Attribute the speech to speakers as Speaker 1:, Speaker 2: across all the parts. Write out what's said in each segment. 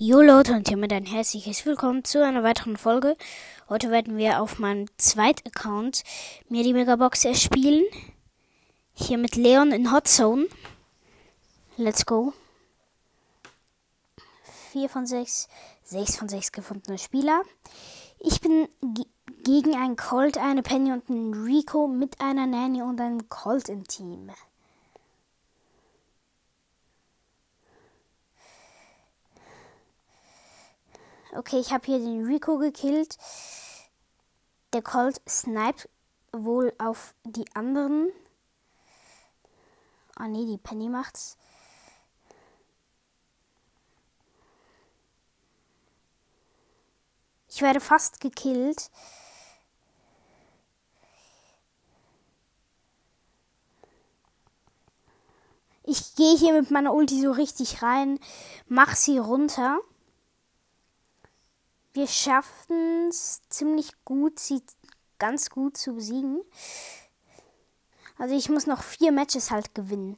Speaker 1: Jo Leute und hiermit ein herzliches Willkommen zu einer weiteren Folge. Heute werden wir auf meinem zweiten Account mir die Megabox erspielen. Hier mit Leon in Hot Zone. Let's go. 4 von 6, 6 von 6 gefundene Spieler. Ich bin gegen einen Colt, eine Penny und einen Rico mit einer Nanny und einem Colt im Team. Okay, ich habe hier den Rico gekillt. Der Colt sniped wohl auf die anderen. Ah ne, die Penny macht's. Ich werde fast gekillt. Ich gehe hier mit meiner Ulti so richtig rein, mach sie runter. Wir schaffen es ziemlich gut, sie ganz gut zu besiegen. Also ich muss noch vier Matches halt gewinnen.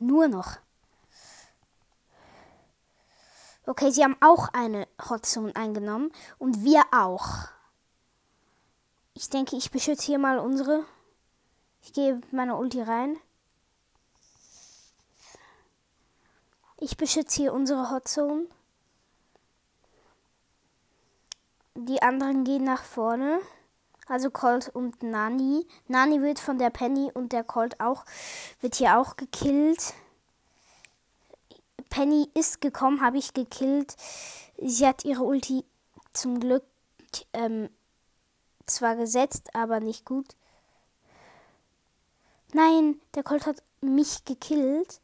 Speaker 1: Nur noch. Okay, sie haben auch eine Hotzone eingenommen und wir auch. Ich denke, ich beschütze hier mal unsere. Ich gehe meine Ulti rein. Ich beschütze hier unsere Hotzone. Die anderen gehen nach vorne. Also Colt und Nani. Nani wird von der Penny und der Colt auch, wird hier auch gekillt. Penny ist gekommen, habe ich gekillt. Sie hat ihre Ulti zum Glück ähm, zwar gesetzt, aber nicht gut. Nein, der Colt hat mich gekillt.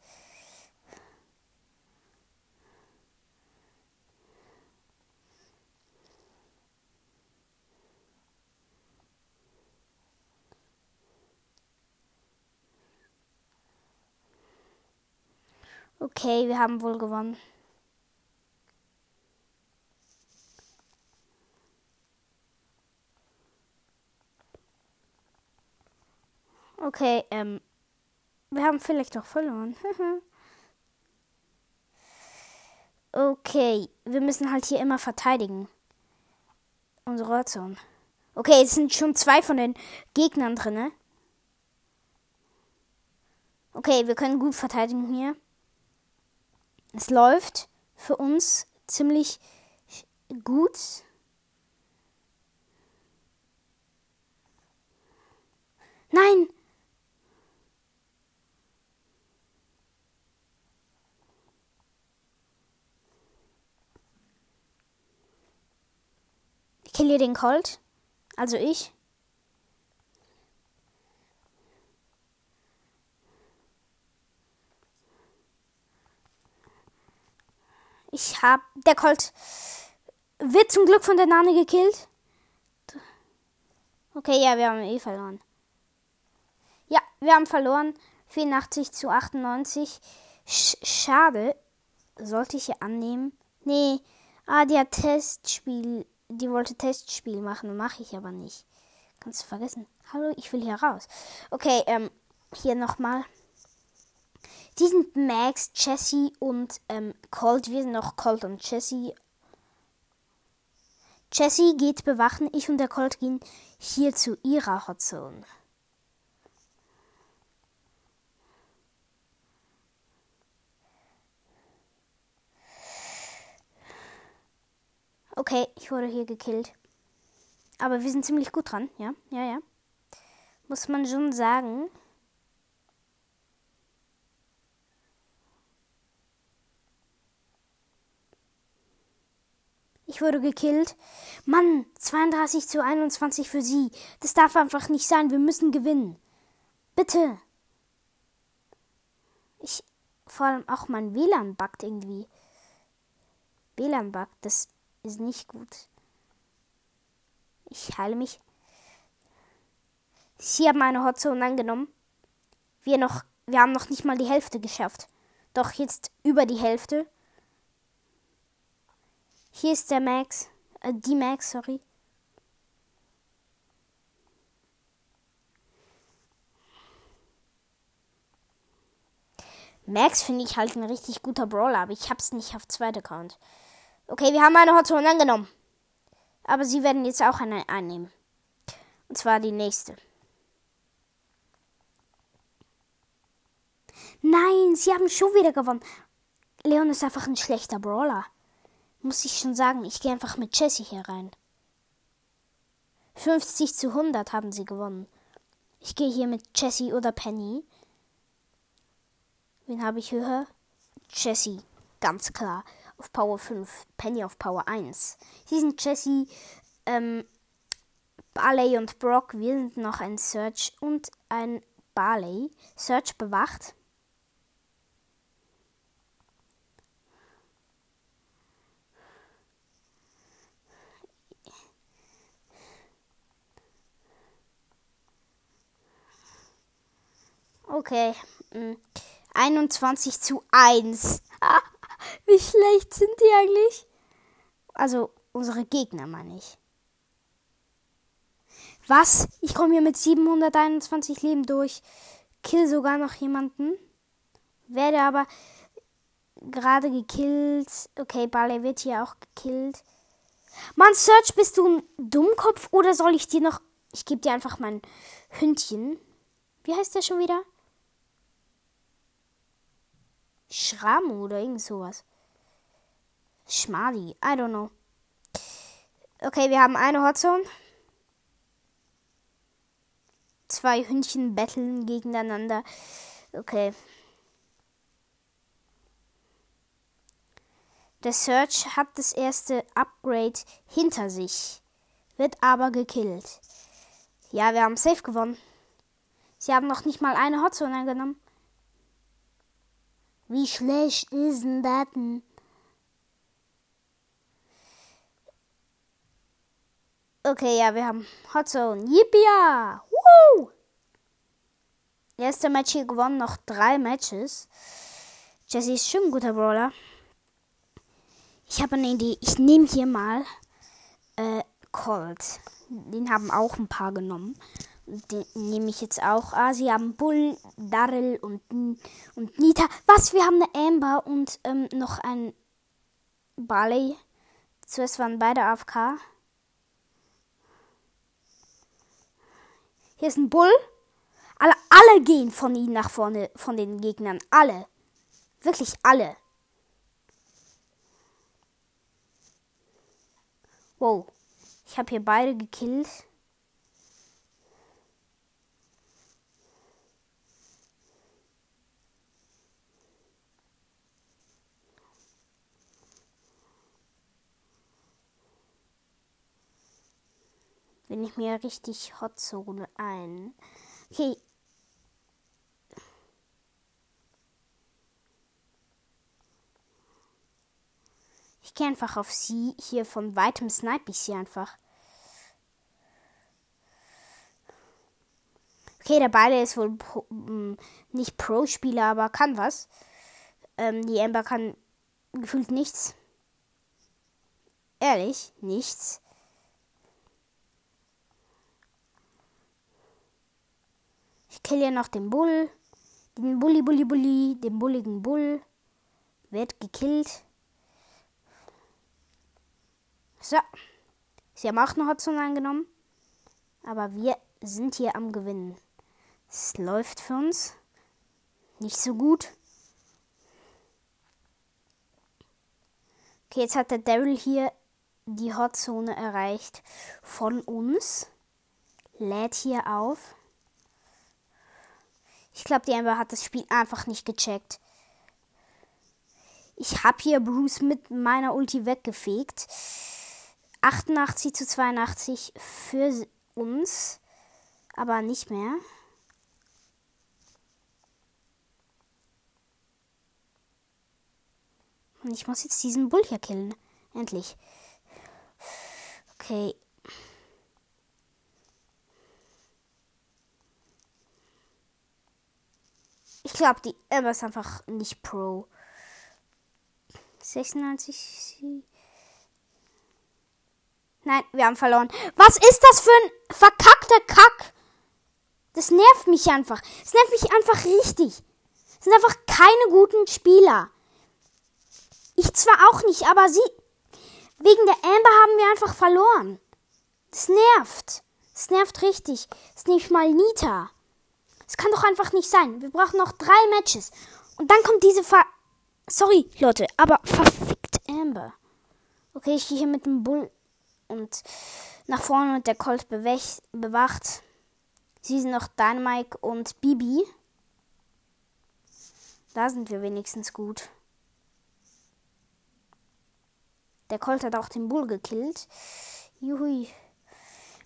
Speaker 1: Okay, wir haben wohl gewonnen. Okay, ähm, wir haben vielleicht doch verloren. okay, wir müssen halt hier immer verteidigen. Unsere Ration. Okay, es sind schon zwei von den Gegnern drin. Okay, wir können gut verteidigen hier. Es läuft für uns ziemlich gut. Nein! Ich kill den Colt. Also ich. Ich hab. Der Colt wird zum Glück von der Nane gekillt. Okay, ja, wir haben eh verloren. Ja, wir haben verloren. 84 zu 98. Sch schade. Sollte ich hier annehmen? Nee. Ah, die hat Testspiel. Die wollte Testspiel machen. Mache ich aber nicht. Kannst du vergessen. Hallo, ich will hier raus. Okay, ähm, hier nochmal. Die sind Max, Jesse und ähm, Colt. Wir sind noch Colt und Jesse. Jesse geht bewachen. Ich und der Colt gehen hier zu ihrer Hotzone. Okay, ich wurde hier gekillt. Aber wir sind ziemlich gut dran, ja, ja, ja. Muss man schon sagen. Ich wurde gekillt. Mann, 32 zu 21 für sie. Das darf einfach nicht sein. Wir müssen gewinnen. Bitte. Ich, vor allem auch mein WLAN buggt irgendwie. WLAN buggt, das ist nicht gut. Ich heile mich. Sie haben eine Hotzone angenommen. Wir noch, wir haben noch nicht mal die Hälfte geschafft. Doch jetzt über die Hälfte. Hier ist der Max. Äh, die Max, sorry. Max finde ich halt ein richtig guter Brawler, aber ich hab's nicht auf zweiter Account. Okay, wir haben eine Hotzone angenommen. Aber sie werden jetzt auch eine einnehmen. Und zwar die nächste. Nein, sie haben schon wieder gewonnen. Leon ist einfach ein schlechter Brawler. Muss ich schon sagen, ich gehe einfach mit Jessie hier rein. 50 zu 100 haben sie gewonnen. Ich gehe hier mit Jessie oder Penny. Wen habe ich höher? Jessie, ganz klar. Auf Power 5, Penny auf Power 1. Sie sind Jessie, ähm, Barley und Brock. Wir sind noch ein Search und ein Barley. Search bewacht. Okay. 21 hm. zu 1. Wie schlecht sind die eigentlich? Also unsere Gegner, meine ich. Was? Ich komme hier mit 721 Leben durch. Kill sogar noch jemanden. Werde aber gerade gekillt. Okay, Barley wird hier auch gekillt. Mann, Search, bist du ein Dummkopf oder soll ich dir noch. Ich gebe dir einfach mein Hündchen. Wie heißt der schon wieder? Schramu oder irgend sowas. Schmadi, I don't know. Okay, wir haben eine Hotzone. Zwei Hündchen betteln gegeneinander. Okay. Der Search hat das erste Upgrade hinter sich, wird aber gekillt. Ja, wir haben safe gewonnen. Sie haben noch nicht mal eine Hotzone eingenommen. Wie schlecht ist denn das? Okay, ja, wir haben Hot Zone. Yippia! Woo! Erster Match hier gewonnen, noch drei Matches. Jesse ist schon ein guter Brawler. Ich habe eine Idee. Ich nehme hier mal äh, Colt. Den haben auch ein paar genommen. Den nehme ich jetzt auch. Ah, sie haben Bull, Daryl und, und Nita. Was? Wir haben eine Amber und ähm, noch ein Barley. Zuerst waren beide AFK. Hier ist ein Bull. Alle, alle gehen von ihnen nach vorne, von den Gegnern. Alle. Wirklich alle. Wow. Ich habe hier beide gekillt. Wenn ich mir richtig Hotzone ein. Okay. Ich gehe einfach auf sie. Hier von weitem snipe ich sie einfach. Okay, der Beide ist wohl pro, hm, nicht Pro-Spieler, aber kann was. Ähm, die Amber kann gefühlt nichts. Ehrlich, nichts. Ich kill ja noch den Bull. Den Bulli, Bulli, Bulli, den bulligen Bull. Wird gekillt. So. Sie haben auch eine Hotzone angenommen. Aber wir sind hier am Gewinnen. Es läuft für uns. Nicht so gut. Okay, jetzt hat der Daryl hier die Hotzone erreicht von uns. Lädt hier auf. Ich glaube, die Amber hat das Spiel einfach nicht gecheckt. Ich habe hier Bruce mit meiner Ulti weggefegt. 88 zu 82 für uns. Aber nicht mehr. Und ich muss jetzt diesen Bull hier killen. Endlich. Okay. Glaube, die Emma ist einfach nicht Pro. 96. Nein, wir haben verloren. Was ist das für ein verkackter Kack? Das nervt mich einfach. Das nervt mich einfach richtig. Das sind einfach keine guten Spieler. Ich zwar auch nicht, aber sie. Wegen der Amber haben wir einfach verloren. Das nervt. Das nervt richtig. Das ist nicht mal Nita. Es kann doch einfach nicht sein. Wir brauchen noch drei Matches. Und dann kommt diese Ver... Sorry, Leute, aber verfickt Amber. Okay, ich gehe hier mit dem Bull und nach vorne und der Colt bewacht. Sie sind noch Dynamite und Bibi. Da sind wir wenigstens gut. Der Colt hat auch den Bull gekillt. Juhui.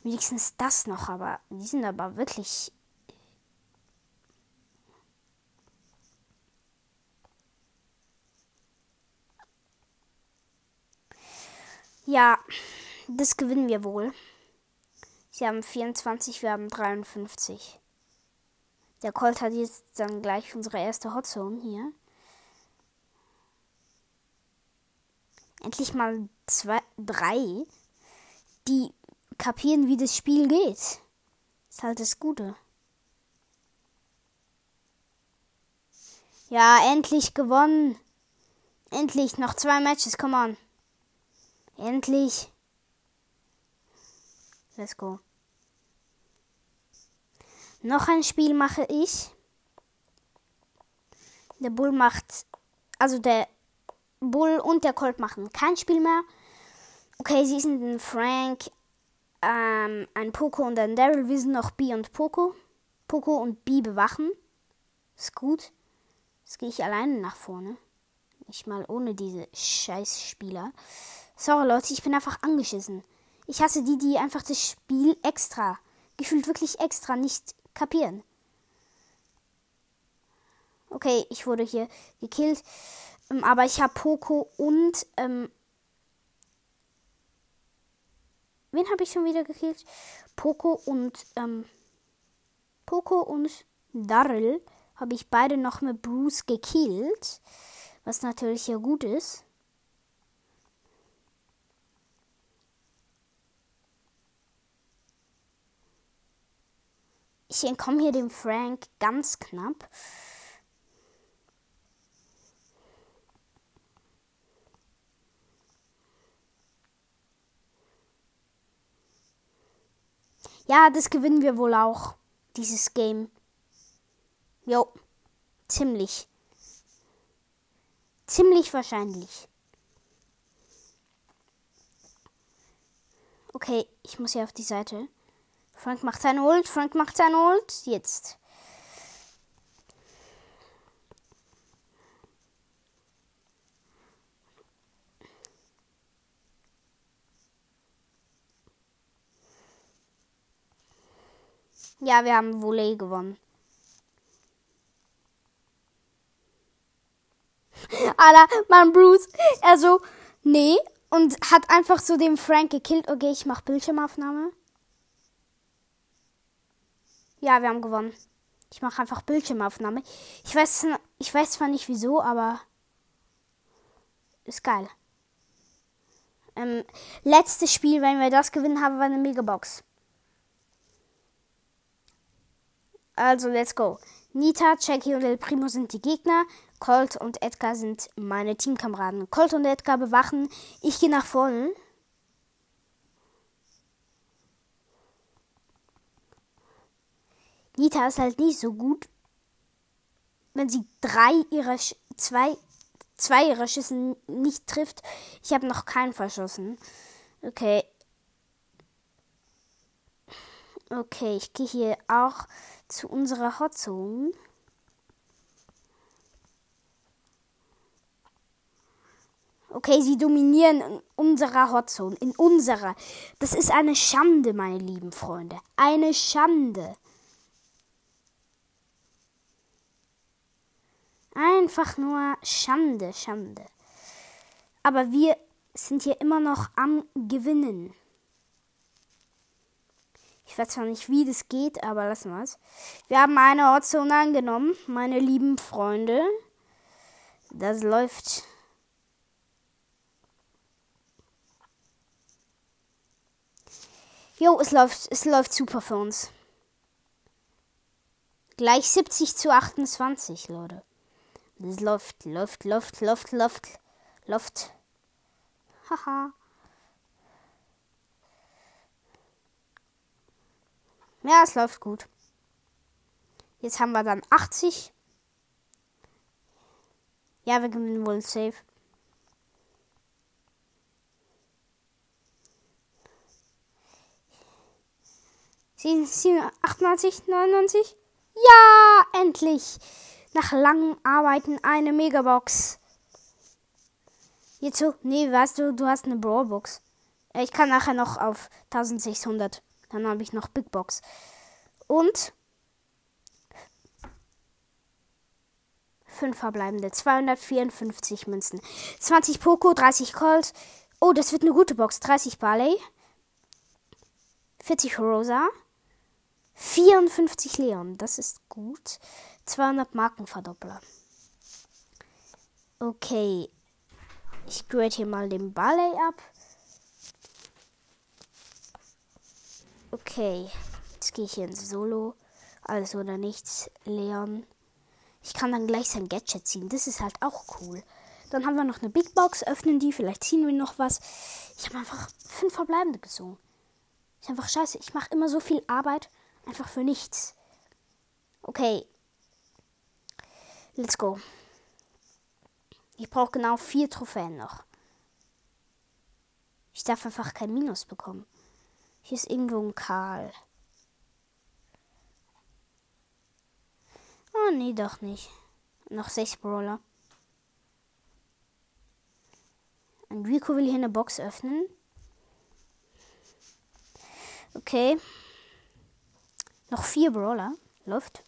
Speaker 1: Wenigstens das noch, aber die sind aber wirklich. Ja, das gewinnen wir wohl. Sie haben 24, wir haben 53. Der Colt hat jetzt dann gleich unsere erste Hotzone hier. Endlich mal zwei, drei, die kapieren, wie das Spiel geht. Ist halt das Gute. Ja, endlich gewonnen. Endlich, noch zwei Matches, come on. Endlich. Let's go. Noch ein Spiel mache ich. Der Bull macht, also der Bull und der Colt machen kein Spiel mehr. Okay, sie sind ein Frank, ähm, ein Poco und ein Daryl. Wir sind noch B und Poco. Poco und B bewachen. Ist gut. Jetzt gehe ich alleine nach vorne. Nicht mal ohne diese Scheißspieler. Sorry Leute, ich bin einfach angeschissen. Ich hasse die, die einfach das Spiel extra, gefühlt wirklich extra nicht kapieren. Okay, ich wurde hier gekillt. Ähm, aber ich habe Poco und. Ähm, wen habe ich schon wieder gekillt? Poco und. Ähm, Poco und Darryl habe ich beide noch mit Bruce gekillt. Was natürlich ja gut ist. Ich entkomme hier dem Frank ganz knapp. Ja, das gewinnen wir wohl auch, dieses Game. Jo, ziemlich. Ziemlich wahrscheinlich. Okay, ich muss hier auf die Seite. Frank macht seine Ult, Frank macht seine Ult. Jetzt. Ja, wir haben Volley gewonnen. Alter, Mann, Bruce, er so, nee, und hat einfach so den Frank gekillt. Okay, ich mach Bildschirmaufnahme. Ja, wir haben gewonnen. Ich mache einfach Bildschirmaufnahme. Ich weiß, ich weiß zwar nicht wieso, aber ist geil. Ähm, letztes Spiel, wenn wir das gewinnen, haben wir eine Megabox. Also, let's go. Nita, Jackie und El Primo sind die Gegner. Colt und Edgar sind meine Teamkameraden. Colt und Edgar bewachen. Ich gehe nach vorne. Nita ist halt nicht so gut, wenn sie drei ihrer Sch zwei zwei ihrer Schüsse nicht trifft. Ich habe noch keinen verschossen. Okay. Okay, ich gehe hier auch zu unserer Hotzone. Okay, sie dominieren in unserer Hotzone. In unserer. Das ist eine Schande, meine lieben Freunde. Eine Schande. Einfach nur Schande, Schande. Aber wir sind hier immer noch am Gewinnen. Ich weiß zwar nicht, wie das geht, aber lassen wir es. Wir haben eine Ortszone angenommen, meine lieben Freunde. Das läuft. Jo, es läuft, es läuft super für uns. Gleich 70 zu 28, Leute. Läuft, läuft, läuft, läuft, läuft, läuft. Haha. Ja, es läuft gut. Jetzt haben wir dann 80. Ja, wir gewinnen wohl safe. Sie, 98, 99? Ja, endlich! Nach langem Arbeiten eine Megabox. So, nee, weißt du, du hast eine Brawlbox. Ich kann nachher noch auf 1600. Dann habe ich noch Big Box. Und fünf verbleibende. 254 Münzen. 20 Poco, 30 Colt. Oh, das wird eine gute Box. 30 Barley. 40 Rosa. 54 Leon. Das ist gut. 200 Markenverdoppler. Okay. Ich grade hier mal den Barley ab. Okay. Jetzt gehe ich hier ins Solo. Alles oder nichts. Leon. Ich kann dann gleich sein Gadget ziehen. Das ist halt auch cool. Dann haben wir noch eine Big Box. Öffnen die. Vielleicht ziehen wir noch was. Ich habe einfach fünf verbleibende gezogen. Ist einfach scheiße. Ich mache immer so viel Arbeit. Einfach für nichts. Okay. Let's go. Ich brauche genau vier Trophäen noch. Ich darf einfach kein Minus bekommen. Hier ist irgendwo ein Karl. Oh, nee, doch nicht. Noch sechs Brawler. Und Rico will hier eine Box öffnen. Okay. Noch vier Brawler. Läuft.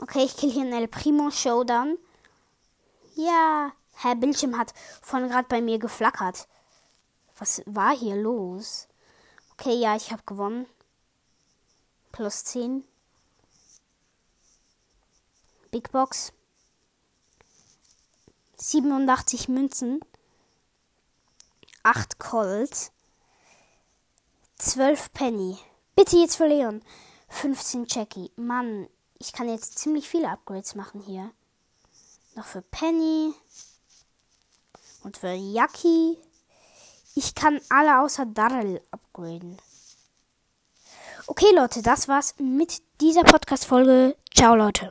Speaker 1: Okay, ich kill hier einen El Primo Showdown. Ja, Herr Bildschirm hat von gerade bei mir geflackert. Was war hier los? Okay, ja, ich habe gewonnen. Plus 10. Big Box. 87 Münzen. 8 Colt. 12 Penny. Bitte jetzt Leon. 15 Jackie. Mann, ich kann jetzt ziemlich viele Upgrades machen hier. Noch für Penny. Und für Yaki. Ich kann alle außer Darrell upgraden. Okay, Leute, das war's mit dieser Podcast-Folge. Ciao, Leute.